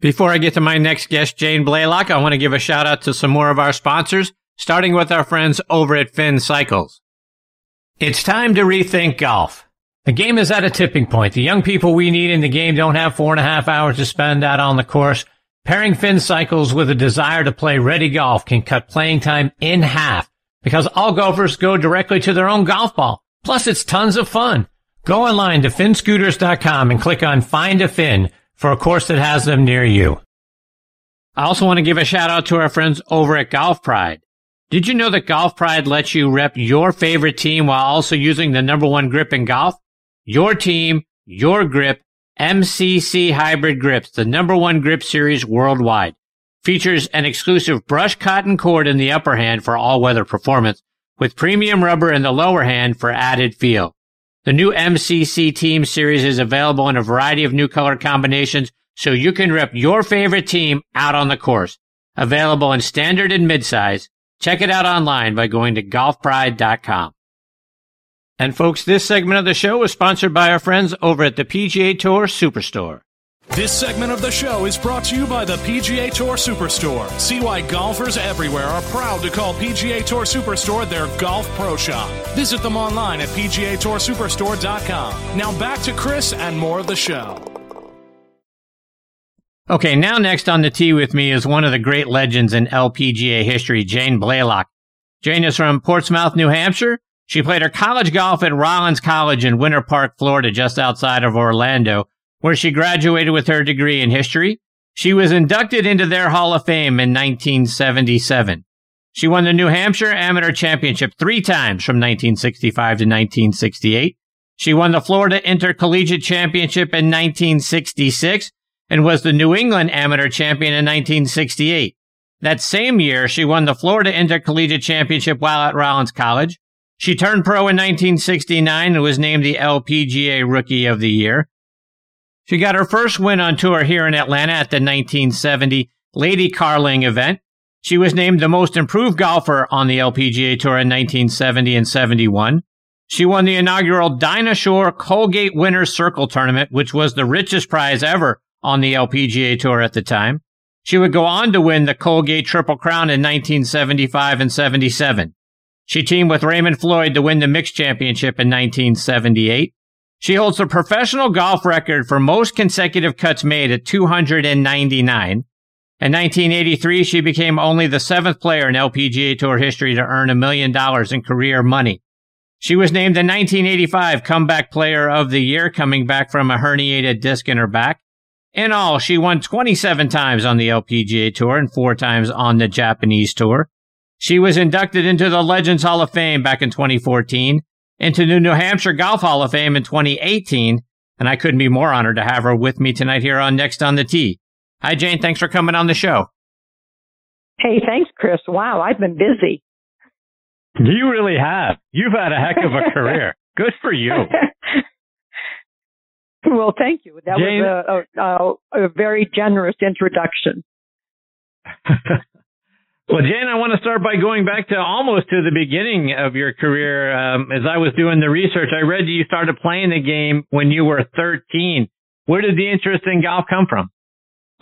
Before I get to my next guest, Jane Blalock, I want to give a shout out to some more of our sponsors, starting with our friends over at Finn Cycles. It's time to rethink golf. The game is at a tipping point. The young people we need in the game don't have four and a half hours to spend out on the course. Pairing Finn Cycles with a desire to play ready golf can cut playing time in half because all golfers go directly to their own golf ball. Plus, it's tons of fun. Go online to finscooters.com and click on Find a Fin for a course that has them near you. I also want to give a shout out to our friends over at Golf Pride. Did you know that Golf Pride lets you rep your favorite team while also using the number one grip in golf? Your team, your grip, MCC Hybrid Grips, the number one grip series worldwide. Features an exclusive brush cotton cord in the upper hand for all weather performance, with premium rubber in the lower hand for added feel. The new MCC Team Series is available in a variety of new color combinations, so you can rep your favorite team out on the course. Available in standard and midsize. Check it out online by going to golfpride.com. And folks, this segment of the show is sponsored by our friends over at the PGA Tour Superstore. This segment of the show is brought to you by the PGA Tour Superstore. See why golfers everywhere are proud to call PGA Tour Superstore their golf pro shop. Visit them online at PGATourSuperstore.com. Now back to Chris and more of the show. Okay, now next on the tee with me is one of the great legends in LPGA history, Jane Blalock. Jane is from Portsmouth, New Hampshire. She played her college golf at Rollins College in Winter Park, Florida, just outside of Orlando, where she graduated with her degree in history. She was inducted into their Hall of Fame in 1977. She won the New Hampshire Amateur Championship three times from 1965 to 1968. She won the Florida Intercollegiate Championship in 1966 and was the New England Amateur Champion in 1968. That same year, she won the Florida Intercollegiate Championship while at Rollins College. She turned pro in 1969 and was named the LPGA Rookie of the Year. She got her first win on tour here in Atlanta at the 1970 Lady Carling event. She was named the most improved golfer on the LPGA Tour in 1970 and 71. She won the inaugural Dinah Shore Colgate Winners Circle Tournament, which was the richest prize ever on the LPGA Tour at the time. She would go on to win the Colgate Triple Crown in 1975 and 77. She teamed with Raymond Floyd to win the mixed championship in 1978. She holds the professional golf record for most consecutive cuts made at 299. In 1983, she became only the seventh player in LPGA Tour history to earn a million dollars in career money. She was named the 1985 Comeback Player of the Year, coming back from a herniated disc in her back. In all, she won 27 times on the LPGA Tour and four times on the Japanese Tour. She was inducted into the Legends Hall of Fame back in 2014, into the New Hampshire Golf Hall of Fame in 2018, and I couldn't be more honored to have her with me tonight here on Next on the Tee. Hi, Jane. Thanks for coming on the show. Hey, thanks, Chris. Wow, I've been busy. You really have. You've had a heck of a career. Good for you. well, thank you. That Jane, was a, a, a very generous introduction. Well, Jan, I want to start by going back to almost to the beginning of your career. Um, as I was doing the research, I read you started playing the game when you were 13. Where did the interest in golf come from?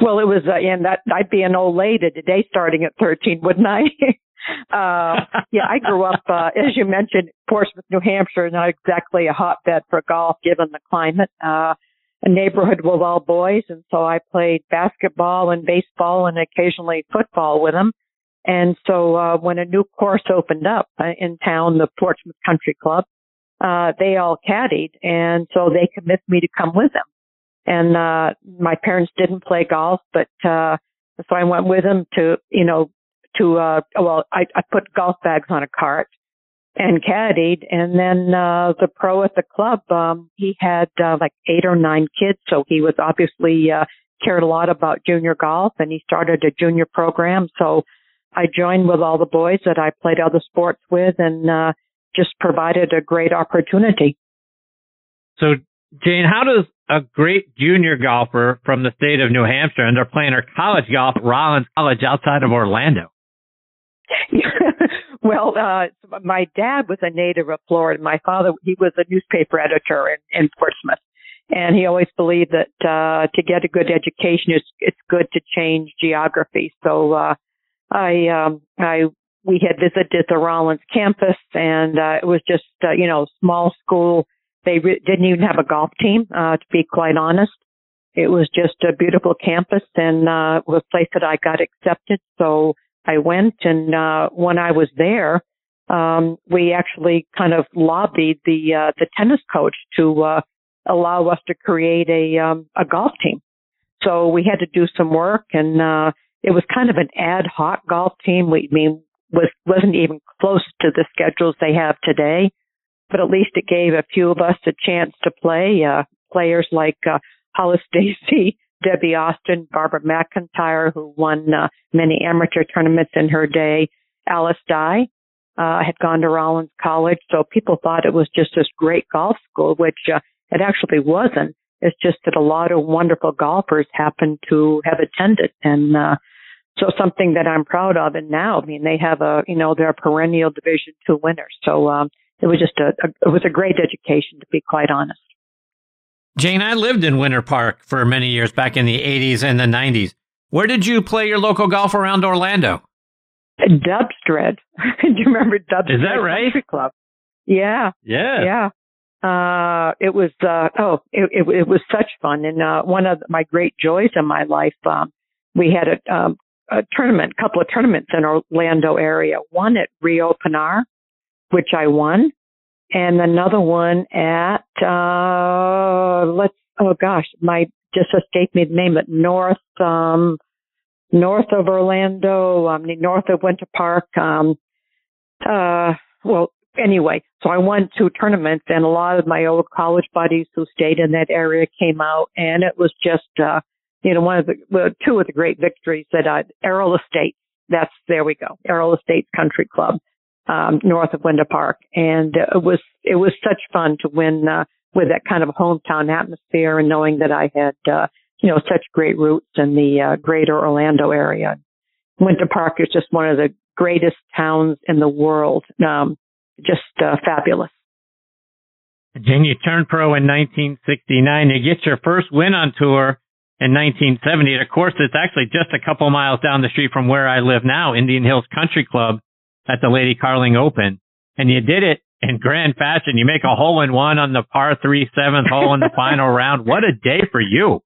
Well, it was, uh, and that I'd be an old lady today starting at 13, wouldn't I? uh, yeah, I grew up, uh, as you mentioned, Portsmouth, New Hampshire, not exactly a hotbed for golf given the climate. Uh, a neighborhood with all boys, and so I played basketball and baseball and occasionally football with them. And so uh, when a new course opened up uh, in town, the Portsmouth Country Club, uh, they all caddied, and so they convinced me to come with them. And uh, my parents didn't play golf, but uh, so I went with them to, you know, to uh, well, I, I put golf bags on a cart and caddied, and then uh, the pro at the club, um, he had uh, like eight or nine kids, so he was obviously uh, cared a lot about junior golf, and he started a junior program, so I joined with all the boys that I played other sports with and uh, just provided a great opportunity. So, Jane, how does a great junior golfer from the state of New Hampshire and they're playing her college golf at Rollins College outside of Orlando? well, uh, my dad was a native of Florida. My father, he was a newspaper editor in, in Portsmouth. And he always believed that uh, to get a good education, it's it's good to change geography. So uh, I um, I we had visited the Rollins campus, and uh, it was just uh, you know small school. They re- didn't even have a golf team, uh, to be quite honest. It was just a beautiful campus, and uh, was a place that I got accepted. So I went, and uh, when I was there, um, we actually kind of lobbied the uh, the tennis coach to uh, allow us to create a um, a golf team. So we had to do some work, and uh, it was kind of an ad hoc golf team. We I mean was wasn't even close to the schedules they have today, but at least it gave a few of us a chance to play. Uh, players like uh, Hollis Stacy, Debbie Austin, Barbara McIntyre, who won uh, many amateur tournaments in her day, Alice Dye. Uh, had gone to Rollins College, so people thought it was just this great golf school, which uh, it actually wasn't. It's just that a lot of wonderful golfers happen to have attended, and uh, so something that I'm proud of. And now, I mean, they have a, you know, they're a perennial Division two winners. So um, it was just a, a, it was a great education, to be quite honest. Jane, I lived in Winter Park for many years back in the 80s and the 90s. Where did you play your local golf around Orlando? Dubsdread. Do you remember Dubsdread Is that right? Country Club? Yeah. Yeah. Yeah. Uh, it was, uh, oh, it, it, it was such fun. And, uh, one of my great joys in my life, um, we had a, um, a tournament, couple of tournaments in Orlando area. One at Rio Pinar, which I won, and another one at uh let's oh gosh, my just escaped me the name, but north um north of Orlando, um north of Winter Park. Um uh well anyway, so I won two tournaments and a lot of my old college buddies who stayed in that area came out and it was just uh you know, one of the, well, two of the great victories that uh, Errol Estates, that's, there we go, Errol Estates Country Club, um, north of Winter Park. And it was, it was such fun to win, uh, with that kind of hometown atmosphere and knowing that I had, uh, you know, such great roots in the, uh, greater Orlando area. Winter Park is just one of the greatest towns in the world. Um, just, uh, fabulous. You turned pro in 1969. You get your first win on tour in 1970. And of course, it's actually just a couple miles down the street from where I live now, Indian Hills Country Club at the Lady Carling Open. And you did it in grand fashion. You make a hole in one on the par three seventh hole in the final round. What a day for you.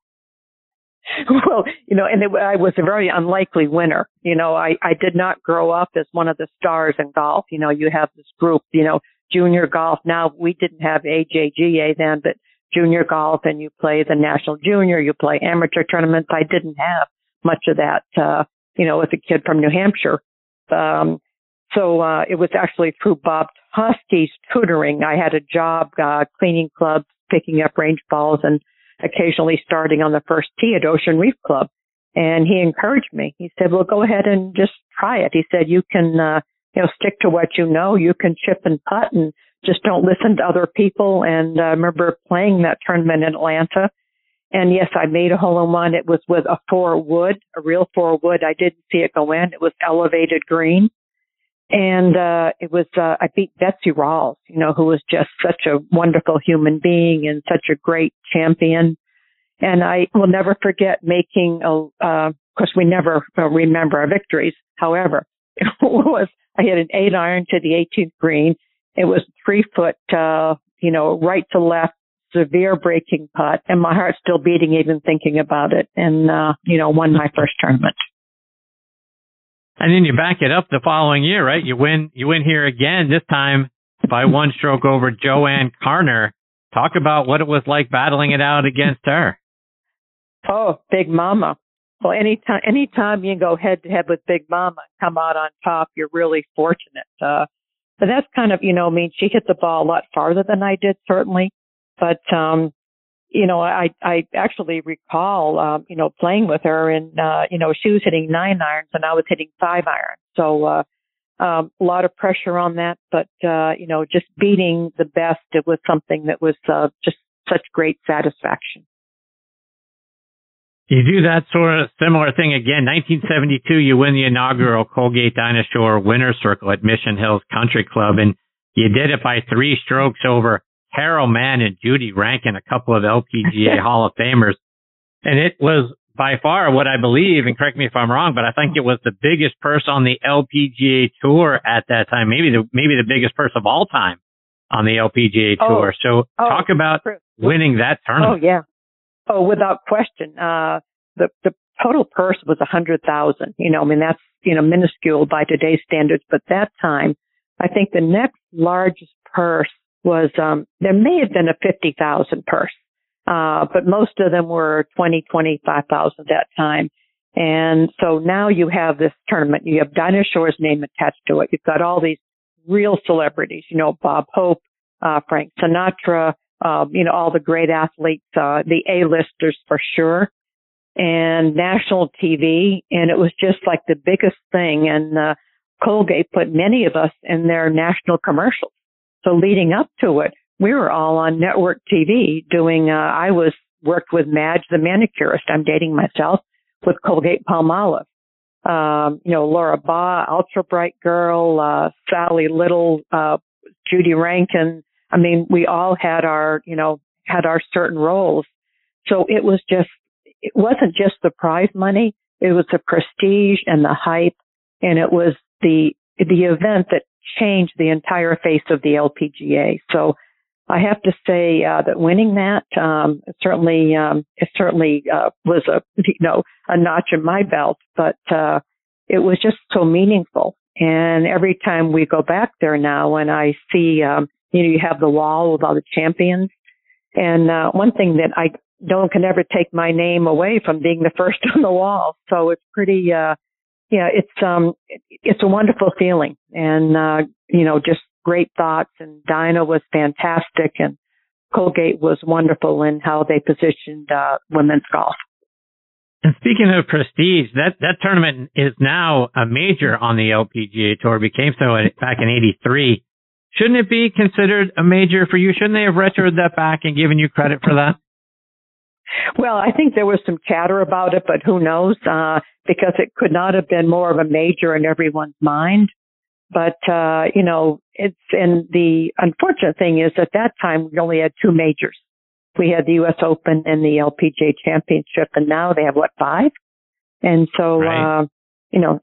Well, you know, and it, I was a very unlikely winner. You know, I, I did not grow up as one of the stars in golf. You know, you have this group, you know, junior golf. Now we didn't have AJGA then, but junior golf and you play the national junior, you play amateur tournaments. I didn't have much of that, uh, you know, as a kid from New Hampshire. Um, so, uh, it was actually through Bob Toski's tutoring. I had a job, uh, cleaning clubs, picking up range balls and occasionally starting on the first tee at Ocean Reef Club. And he encouraged me. He said, well, go ahead and just try it. He said, you can, uh, you know, stick to what you know. You can chip and putt and just don't listen to other people. And I remember playing that tournament in Atlanta. And yes, I made a hole in one. It was with a four wood, a real four wood. I didn't see it go in. It was elevated green. And, uh, it was, uh, I beat Betsy Rawls, you know, who was just such a wonderful human being and such a great champion. And I will never forget making a, uh, of course we never uh, remember our victories. However, it was, I had an eight iron to the 18th green it was three foot, uh, you know, right to left, severe breaking putt, and my heart's still beating even thinking about it. And uh, you know, won my first tournament. And then you back it up the following year, right? You win, you win here again. This time by one stroke over JoAnne Carner. Talk about what it was like battling it out against her. Oh, Big Mama. Well, anytime, anytime you go head to head with Big Mama and come out on top, you're really fortunate. Uh, but that's kind of, you know, I mean, she hit the ball a lot farther than I did, certainly. But, um, you know, I, I actually recall, um, you know, playing with her and, uh, you know, she was hitting nine irons and I was hitting five irons. So, uh, um, a lot of pressure on that, but, uh, you know, just beating the best, it was something that was, uh, just such great satisfaction. You do that sort of similar thing again. 1972, you win the inaugural Colgate Dinah Shore Winner Circle at Mission Hills Country Club, and you did it by three strokes over Carol Mann and Judy Rankin, a couple of LPGA Hall of Famers. And it was by far what I believe, and correct me if I'm wrong, but I think it was the biggest purse on the LPGA tour at that time, maybe the, maybe the biggest purse of all time on the LPGA oh, tour. So oh, talk about winning that tournament. Oh yeah. Oh, without question. Uh, the, the total purse was a hundred thousand. You know, I mean, that's, you know, minuscule by today's standards, but that time, I think the next largest purse was, um, there may have been a 50,000 purse. Uh, but most of them were 20, 25,000 at that time. And so now you have this tournament. You have Dinah Shore's name attached to it. You've got all these real celebrities, you know, Bob Hope, uh, Frank Sinatra, um, you know, all the great athletes, uh, the A-listers for sure, and national TV. And it was just like the biggest thing. And, uh, Colgate put many of us in their national commercials. So leading up to it, we were all on network TV doing, uh, I was worked with Madge the manicurist. I'm dating myself with Colgate Palmolive. Um, you know, Laura Baugh, Ultra Brite Girl, uh, Sally Little, uh, Judy Rankin. I mean, we all had our, you know, had our certain roles. So it was just, it wasn't just the prize money. It was the prestige and the hype. And it was the, the event that changed the entire face of the LPGA. So I have to say uh, that winning that um, certainly um, it certainly uh, was a you know a notch in my belt, but uh, it was just so meaningful. And every time we go back there now, and I see um, you know you have the wall with all the champions, and uh, one thing that I don't can ever take my name away from being the first on the wall. So it's pretty. Uh, yeah, it's um, it's a wonderful feeling, and uh, you know, just great thoughts and Dinah was fantastic and Colgate was wonderful in how they positioned uh, women's golf. And speaking of prestige, that, that tournament is now a major on the LPGA tour. became so back in 83. Shouldn't it be considered a major for you? Shouldn't they have retroed that back and given you credit for that? Well, I think there was some chatter about it, but who knows? Uh, because it could not have been more of a major in everyone's mind. But, uh, you know, it's, and the unfortunate thing is at that time we only had two majors. We had the U.S. Open and the LPGA Championship, and now they have what, five? And so, right. uh, you know,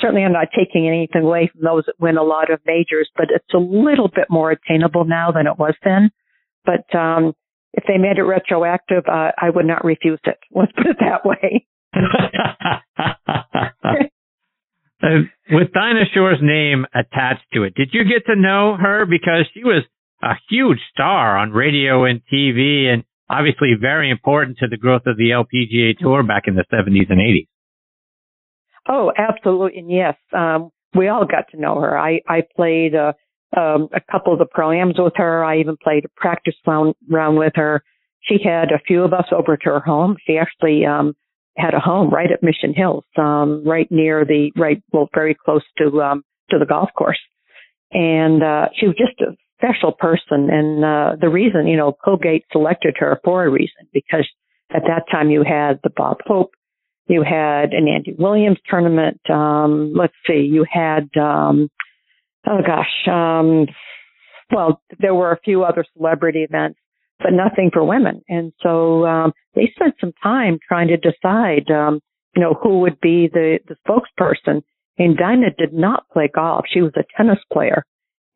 certainly I'm not taking anything away from those that win a lot of majors, but it's a little bit more attainable now than it was then. But, um, if they made it retroactive, uh, I would not refuse it. Let's put it that way. Uh, with Dinah Shore's name attached to it, did you get to know her because she was a huge star on radio and TV and obviously very important to the growth of the LPGA tour back in the 70s and 80s? Oh, absolutely. And yes, um, we all got to know her. I, I played, uh, um, a couple of the pro-ams with her. I even played a practice round, round with her. She had a few of us over to her home. She actually, um, had a home right at Mission Hills, um, right near the right, well, very close to um, to the golf course. And uh, she was just a special person, and uh, the reason, you know, Colgate selected her for a reason because at that time you had the Bob Hope, you had an Andy Williams tournament. Um, let's see, you had, um, oh gosh, um, well, there were a few other celebrity events but nothing for women. And so um, they spent some time trying to decide, um, you know, who would be the, the spokesperson. And Dinah did not play golf. She was a tennis player.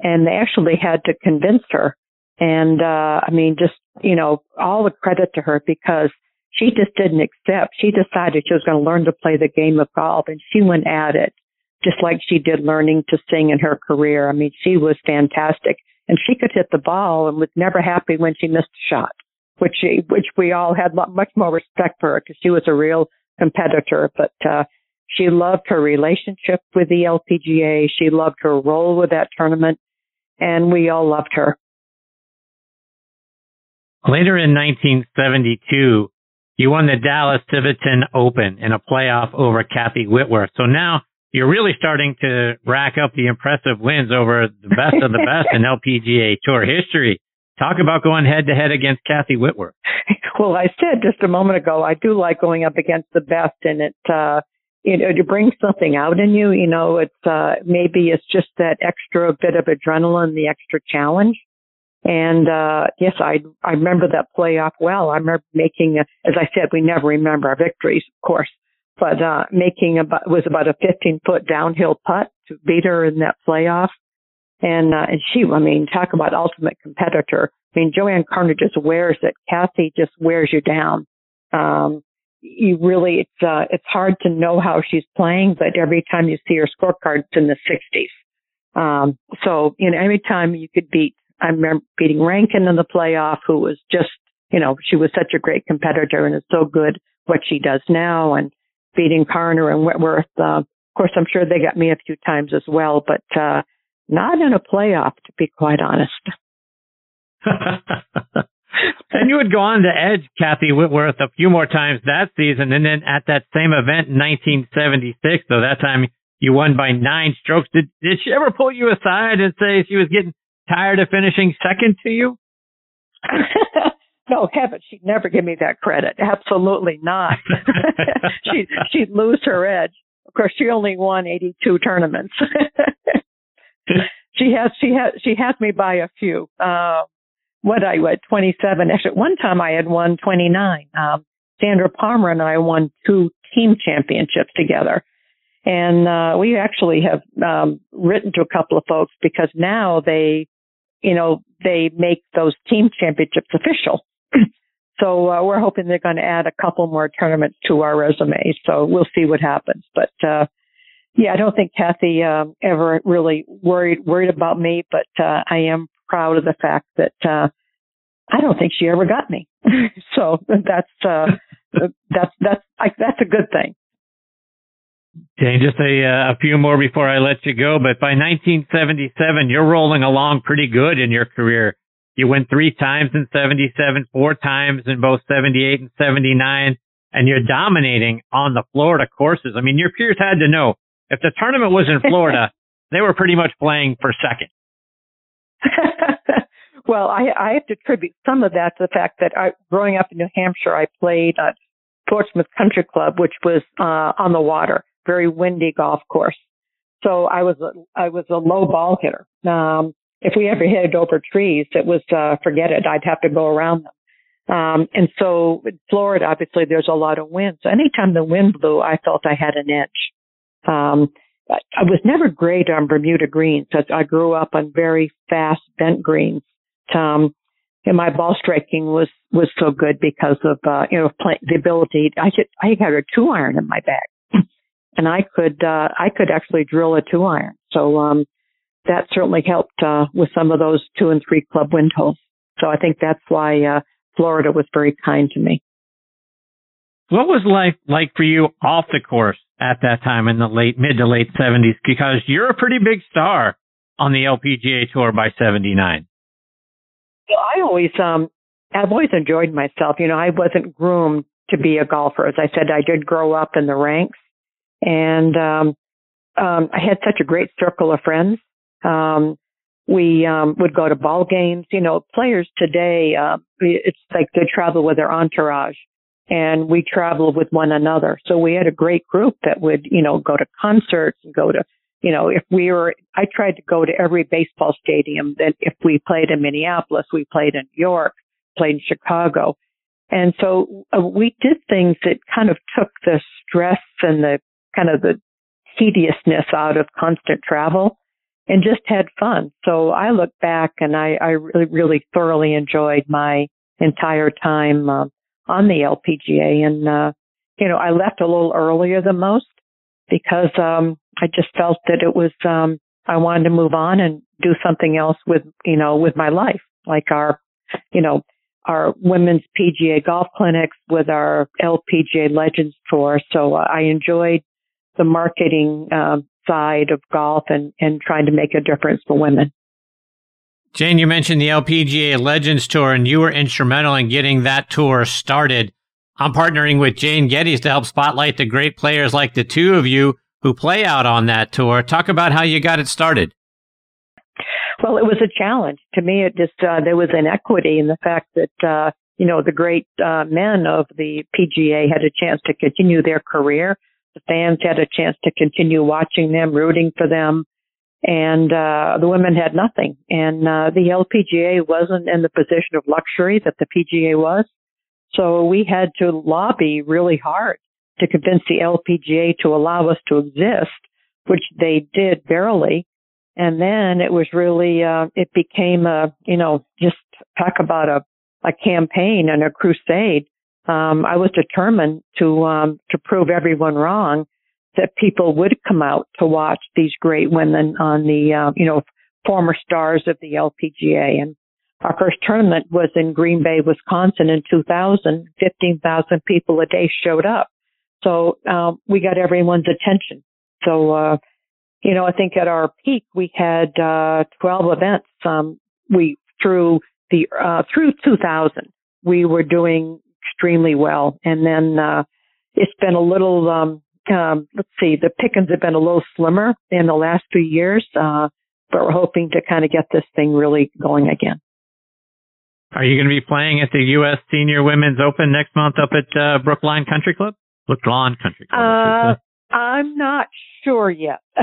And they actually had to convince her. And uh, I mean, just, you know, all the credit to her because she just didn't accept. She decided she was going to learn to play the game of golf and she went at it just like she did learning to sing in her career. I mean, she was fantastic and she could hit the ball and was never happy when she missed a shot, which she, which we all had much more respect for her because she was a real competitor. But uh, she loved her relationship with the LPGA. She loved her role with that tournament, and we all loved her. Later in 1972, you won the Dallas Civitan Open in a playoff over Kathy Whitworth. So now you're really starting to rack up the impressive wins over the best of the best in LPGA Tour history. Talk about going head to head against Kathy Whitworth. Well, I said just a moment ago, I do like going up against the best, and it uh, you know, to bring something out in you. You know, it's uh, maybe it's just that extra bit of adrenaline, the extra challenge. And uh yes, I I remember that playoff well. I remember making, a, as I said, we never remember our victories, of course, but uh making about was about a 15 foot downhill putt to beat her in that playoff. And uh, and she, I mean, talk about ultimate competitor. I mean, JoAnne Carner just wears it. Kathy just wears you down. Um, you really, it's uh, it's hard to know how she's playing, but every time you see her scorecard, it's in the 60s. Um, so you know, every time you could beat, I remember beating Rankin in the playoff, who was just, you know, she was such a great competitor and is so good what she does now, and beating Carner and Whitworth. Uh, of course, I'm sure they got me a few times as well, but uh, not in a playoff, to be quite honest. and you would go on to edge Kathy Whitworth a few more times that season. And then at that same event in 1976, though that time you won by nine strokes. Did, did she ever pull you aside and say she was getting tired of finishing second to you? no, heaven, she'd never give me that credit. Absolutely not. she, she'd lose her edge. Of course, she only won 82 tournaments she has she has she has me by a few. Uh, what I what twenty seven. Actually, at one time I had won twenty nine. Um, Sandra Palmer and I won two team championships together, and uh, we actually have um, written to a couple of folks because now they, you know, they make those team championships official. so uh, we're hoping they're going to add a couple more tournaments to our resume. So we'll see what happens, but. uh yeah, I don't think Kathy um, ever really worried worried about me, but uh, I am proud of the fact that uh, I don't think she ever got me. so that's uh, that's that's I, that's a good thing. Jane, just a, uh, a few more before I let you go. But by 1977, you're rolling along pretty good in your career. You win three times in 77, four times in both 78 and 79, and you're dominating on the Florida courses. I mean, your peers had to know if the tournament was in Florida, they were pretty much playing for second. well, I, I have to attribute some of that to the fact that I, growing up in New Hampshire, I played at Portsmouth Country Club, which was uh, on the water, very windy golf course. So I was a, I was a low ball hitter. Um, if we ever hit over trees, it was uh, forget it. I'd have to go around them. Um, and so in Florida, obviously, there's a lot of wind. So anytime the wind blew, I felt I had an edge. Um, I was never great on Bermuda greens. I grew up on very fast bent greens. Um, and my ball striking was was so good because of uh, you know play, the ability. I could I had a two iron in my bag, and I could uh, I could actually drill a two iron. So um, that certainly helped uh, with some of those two and three club wind holes. So I think that's why uh, Florida was very kind to me. What was life like for you off the course at that time in the late, mid to late 70s? Because you're a pretty big star on the LPGA tour by 79. Well, I always, um, I've always enjoyed myself. You know, I wasn't groomed to be a golfer. As I said, I did grow up in the ranks and, um, um, I had such a great circle of friends. Um, we um, would go to ball games. You know, players today, uh, it's like they travel with their entourage and we traveled with one another. So we had a great group that would, you know, go to concerts and go to, you know, if we were, I tried to go to every baseball stadium that if we played in Minneapolis, we played in New York, played in Chicago. And so uh, we did things that kind of took the stress and the kind of the tediousness out of constant travel and just had fun. So I look back and I, I really, really thoroughly enjoyed my entire time uh, on the LPGA. And, uh, you know, I left a little earlier than most because, um, I just felt that it was, um, I wanted to move on and do something else with, you know, with my life, like our, you know, our women's PGA golf clinics with our LPGA Legends Tour. So I enjoyed the marketing uh, side of golf and, and trying to make a difference for women. Jane, you mentioned the LPGA Legends Tour, and you were instrumental in getting that tour started. I'm partnering with Jane Geddes to help spotlight the great players like the two of you who play out on that tour. Talk about how you got it started. Well, it was a challenge to me. It just uh, there was inequity in the fact that uh, you know the great uh, men of the PGA had a chance to continue their career. The fans had a chance to continue watching them, rooting for them, and uh, the women had nothing. And uh, the LPGA wasn't in the position of luxury that the PGA was. So we had to lobby really hard to convince the LPGA to allow us to exist, which they did barely. And then it was really, uh, it became a, you know, just talk about a, a campaign and a crusade. Um, I was determined to, um, to prove everyone wrong that people would come out to watch these great women on the, uh, you know, former stars of the LPGA. And our first tournament was in Green Bay, Wisconsin in 2000. 15,000 people a day showed up. So, um, we got everyone's attention. So, uh, you know, I think at our peak we had uh, 12 events. Um, we through the uh, through 2000 we were doing extremely well, and then uh, it's been a little. Um, um, let's see, the pickings have been a little slimmer in the last few years, uh, but we're hoping to kind of get this thing really going again. Are you going to be playing at the U.S. Senior Women's Open next month up at uh, Brookline Country Club? Brookline Country Club. Uh, I'm not sure yet.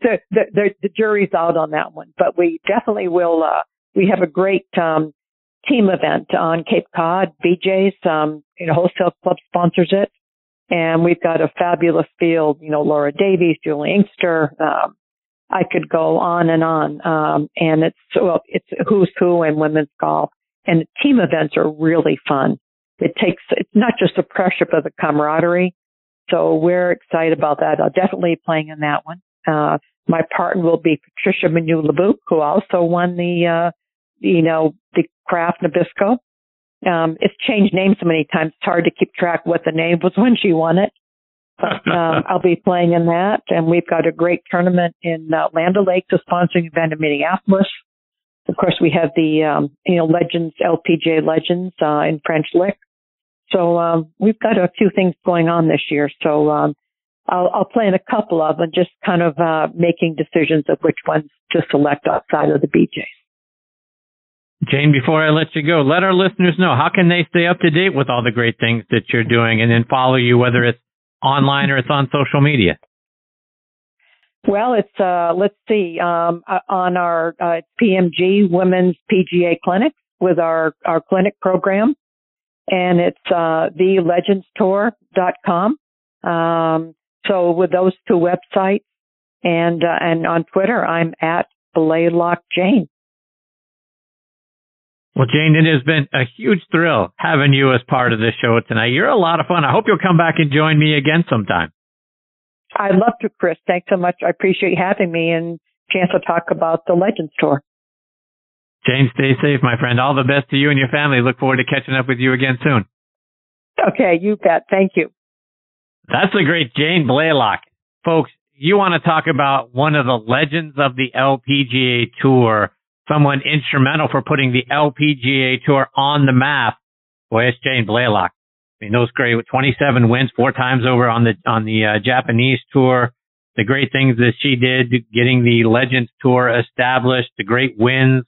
the, the, the the jury's out on that one, but we definitely will. Uh, we have a great um, team event on Cape Cod. BJ's, um, you know, wholesale club sponsors it, and we've got a fabulous field. You know, Laura Davies, Juli Inkster. Um, I could go on and on. Um, and it's well, it's who's who in women's golf, and the team events are really fun. It takes it's not just the pressure, but the camaraderie so we're excited about that. I'll definitely be playing in that one. Uh, my partner will be Patricia Meunier-Lebouc, who also won the, uh, you know, the Kraft Nabisco. Um, it's changed names so many times. It's hard to keep track what the name was when she won it. But, um, I'll be playing in that. And we've got a great tournament in uh, Land O'Lakes, a sponsoring event in Minneapolis. Of course, we have the, um, you know, Legends, LPGA Legends, uh, in French Lick. So um, we've got a few things going on this year. So um, I'll, I'll play in a couple of them, just kind of uh, making decisions of which ones to select outside of the BJs. Jane, before I let you go, let our listeners know how can they stay up to date with all the great things that you're doing and then follow you, whether it's online or it's on social media. Well, it's uh, let's see um, uh, on our uh, PMG Women's PGA Clinic with our our clinic program and it's uh, thelegendstour.com. Um, so with those two websites and uh, and on Twitter, I'm at Blalock Jane. Well, Jane, it has been a huge thrill having you as part of this show tonight. You're a lot of fun. I hope you'll come back and join me again sometime. I'd love to, Chris. Thanks so much. I appreciate you having me and chance to talk about the Legends Tour. Jane, stay safe, my friend. All the best to you and your family. Look forward to catching up with you again soon. Okay, you bet. Thank you. That's the great Jane Blalock. Folks, you want to talk about one of the legends of the LPGA Tour, someone instrumental for putting the LPGA Tour on the map. Boy, it's Jane Blalock. I mean, those great 27 wins, four times over on the on the uh, Japanese tour. The great things that she did, getting the Legends Tour established, the great wins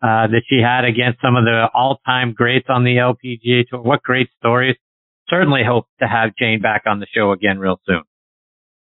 uh, that she had against some of the all-time greats on the LPGA tour. What great stories. Certainly hope to have Jane back on the show again real soon.